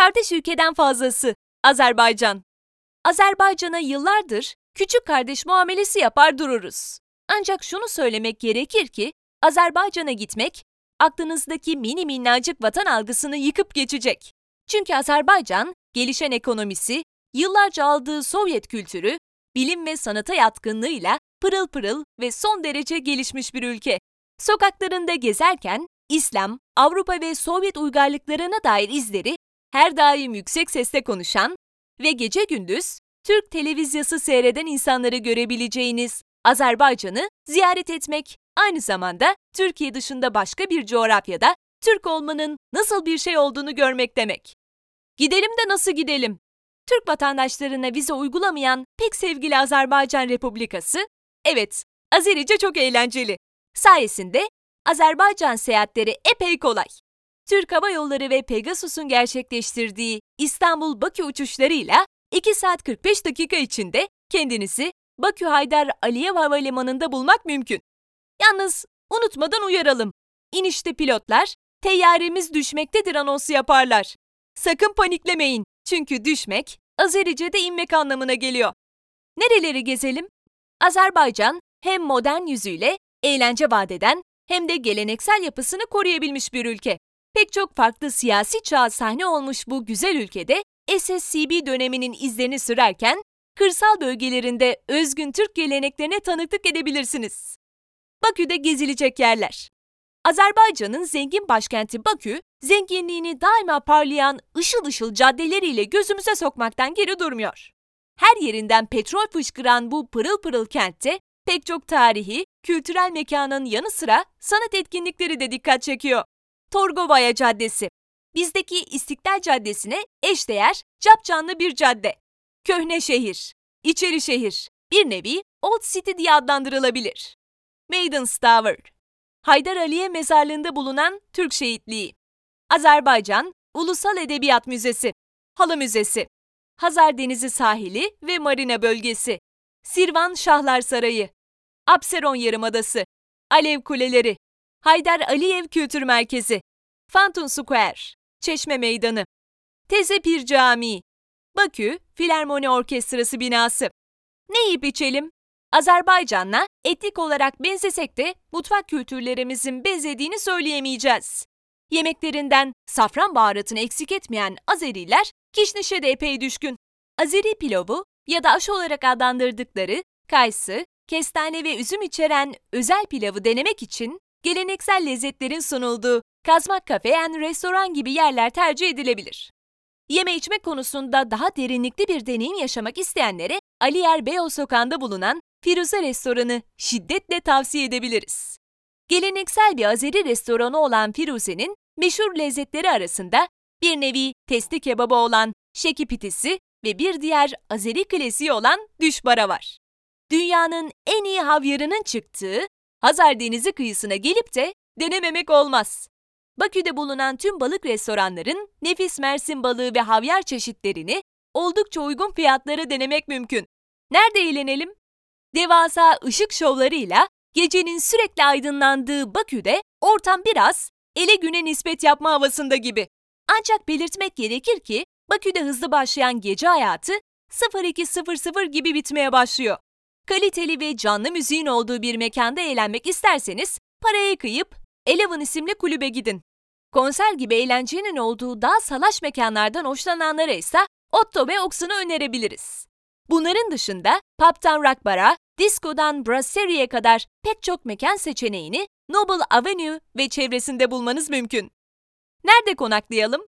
Kardeş ülkeden fazlası Azerbaycan. Azerbaycan'a yıllardır küçük kardeş muamelesi yapar dururuz. Ancak şunu söylemek gerekir ki Azerbaycan'a gitmek aklınızdaki mini minnacık vatan algısını yıkıp geçecek. Çünkü Azerbaycan gelişen ekonomisi, yıllarca aldığı Sovyet kültürü, bilim ve sanata yatkınlığıyla pırıl pırıl ve son derece gelişmiş bir ülke. Sokaklarında gezerken İslam, Avrupa ve Sovyet uygarlıklarına dair izleri her daim yüksek sesle konuşan ve gece gündüz Türk televizyası seyreden insanları görebileceğiniz Azerbaycan'ı ziyaret etmek aynı zamanda Türkiye dışında başka bir coğrafyada Türk olmanın nasıl bir şey olduğunu görmek demek. Gidelim de nasıl gidelim? Türk vatandaşlarına vize uygulamayan pek sevgili Azerbaycan Republikası, evet Azerice çok eğlenceli. Sayesinde Azerbaycan seyahatleri epey kolay. Türk Hava Yolları ve Pegasus'un gerçekleştirdiği İstanbul-Bakü uçuşlarıyla 2 saat 45 dakika içinde kendinizi Bakü Haydar Aliyev Havalimanı'nda bulmak mümkün. Yalnız unutmadan uyaralım. İnişte pilotlar teyyaremiz düşmektedir anonsu yaparlar. Sakın paniklemeyin çünkü düşmek Azerice'de inmek anlamına geliyor. Nereleri gezelim? Azerbaycan hem modern yüzüyle eğlence vadeden hem de geleneksel yapısını koruyabilmiş bir ülke. Pek çok farklı siyasi çağ sahne olmuş bu güzel ülkede SSCB döneminin izlerini sürerken kırsal bölgelerinde özgün Türk geleneklerine tanıklık edebilirsiniz. Bakü'de gezilecek yerler. Azerbaycan'ın zengin başkenti Bakü, zenginliğini daima parlayan ışıl ışıl caddeleriyle gözümüze sokmaktan geri durmuyor. Her yerinden petrol fışkıran bu pırıl pırıl kentte pek çok tarihi, kültürel mekanın yanı sıra sanat etkinlikleri de dikkat çekiyor. Torgovaya Caddesi. Bizdeki İstiklal Caddesi'ne eşdeğer, capcanlı bir cadde. Köhne şehir, içeri şehir, bir nevi Old City diye adlandırılabilir. Maiden's Tower. Haydar Aliye mezarlığında bulunan Türk şehitliği. Azerbaycan Ulusal Edebiyat Müzesi. Halı Müzesi. Hazar Denizi sahili ve marina bölgesi. Sirvan Şahlar Sarayı. Abseron Yarımadası. Alev Kuleleri. Haydar Aliyev Kültür Merkezi. Fountain Square. Çeşme Meydanı. Tezepir Camii. Bakü Filarmoni Orkestrası binası. Ne yiyip içelim? Azerbaycan'la etnik olarak benzesek de mutfak kültürlerimizin benzediğini söyleyemeyeceğiz. Yemeklerinden safran baharatını eksik etmeyen Azeriler kişnişe de epey düşkün. Azeri pilavı ya da aşı olarak adlandırdıkları kayısı, kestane ve üzüm içeren özel pilavı denemek için geleneksel lezzetlerin sunulduğu Kazmak Kafe and Restoran gibi yerler tercih edilebilir. Yeme içme konusunda daha derinlikli bir deneyim yaşamak isteyenlere Aliyer Beyoğlu Sokağı'nda bulunan Firuze Restoranı şiddetle tavsiye edebiliriz. Geleneksel bir Azeri restoranı olan Firuze'nin meşhur lezzetleri arasında bir nevi testi kebabı olan şeki pitisi ve bir diğer Azeri klasiği olan düşbara var. Dünyanın en iyi havyarının çıktığı Hazar Denizi kıyısına gelip de denememek olmaz. Bakü'de bulunan tüm balık restoranların nefis mersin balığı ve havyar çeşitlerini oldukça uygun fiyatlara denemek mümkün. Nerede eğlenelim? Devasa ışık şovlarıyla gecenin sürekli aydınlandığı Bakü'de ortam biraz ele güne nispet yapma havasında gibi. Ancak belirtmek gerekir ki Bakü'de hızlı başlayan gece hayatı 02.00 gibi bitmeye başlıyor. Kaliteli ve canlı müziğin olduğu bir mekanda eğlenmek isterseniz parayı kıyıp Eleven isimli kulübe gidin. Konser gibi eğlencenin olduğu daha salaş mekanlardan hoşlananlara ise Otto ve Ox'unu önerebiliriz. Bunların dışında pub'tan rock bara, disco'dan brasseriye kadar pek çok mekan seçeneğini Noble Avenue ve çevresinde bulmanız mümkün. Nerede konaklayalım?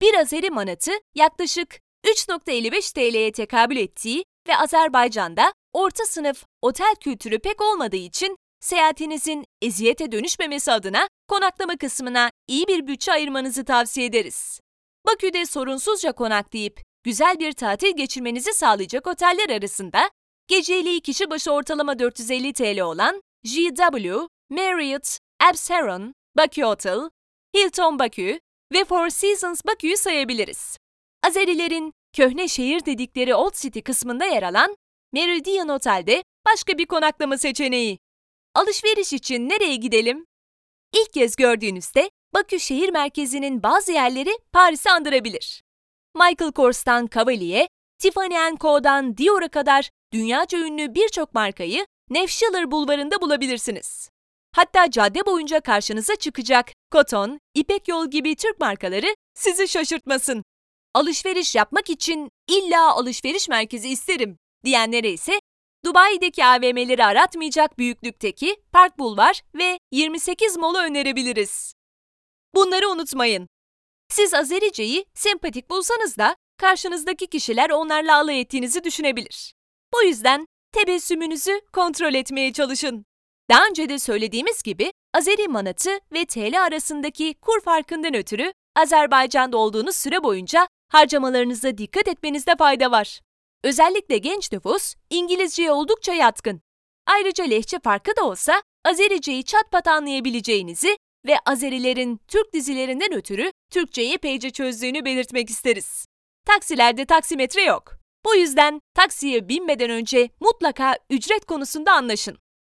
Bir Azeri manatı yaklaşık 3.55 TL'ye tekabül ettiği ve Azerbaycan'da orta sınıf otel kültürü pek olmadığı için seyahatinizin eziyete dönüşmemesi adına konaklama kısmına iyi bir bütçe ayırmanızı tavsiye ederiz. Bakü'de sorunsuzca konaklayıp güzel bir tatil geçirmenizi sağlayacak oteller arasında geceliği kişi başı ortalama 450 TL olan JW, Marriott, Absaron, Bakü Hotel, Hilton Bakü ve Four Seasons Bakü'yü sayabiliriz. Azerilerin köhne şehir dedikleri Old City kısmında yer alan Meridian Otel'de başka bir konaklama seçeneği. Alışveriş için nereye gidelim? İlk kez gördüğünüzde Bakü şehir merkezinin bazı yerleri Paris'i andırabilir. Michael Kors'tan Cavalier'e, Tiffany Co'dan Dior'a kadar dünyaca ünlü birçok markayı Nevşehir Bulvarı'nda bulabilirsiniz. Hatta cadde boyunca karşınıza çıkacak Koton, İpek Yol gibi Türk markaları sizi şaşırtmasın. Alışveriş yapmak için illa alışveriş merkezi isterim diyenlere ise Dubai'deki AVM'leri aratmayacak büyüklükteki Park Bulvar ve 28 Mall'u önerebiliriz. Bunları unutmayın. Siz Azerice'yi sempatik bulsanız da karşınızdaki kişiler onlarla alay ettiğinizi düşünebilir. Bu yüzden tebessümünüzü kontrol etmeye çalışın. Daha önce de söylediğimiz gibi Azeri manatı ve TL arasındaki kur farkından ötürü Azerbaycan'da olduğunuz süre boyunca harcamalarınıza dikkat etmenizde fayda var. Özellikle genç nüfus İngilizceye oldukça yatkın. Ayrıca lehçe farkı da olsa Azericeyi çat pat anlayabileceğinizi ve Azerilerin Türk dizilerinden ötürü Türkçeyi epeyce çözdüğünü belirtmek isteriz. Taksilerde taksimetre yok. Bu yüzden taksiye binmeden önce mutlaka ücret konusunda anlaşın.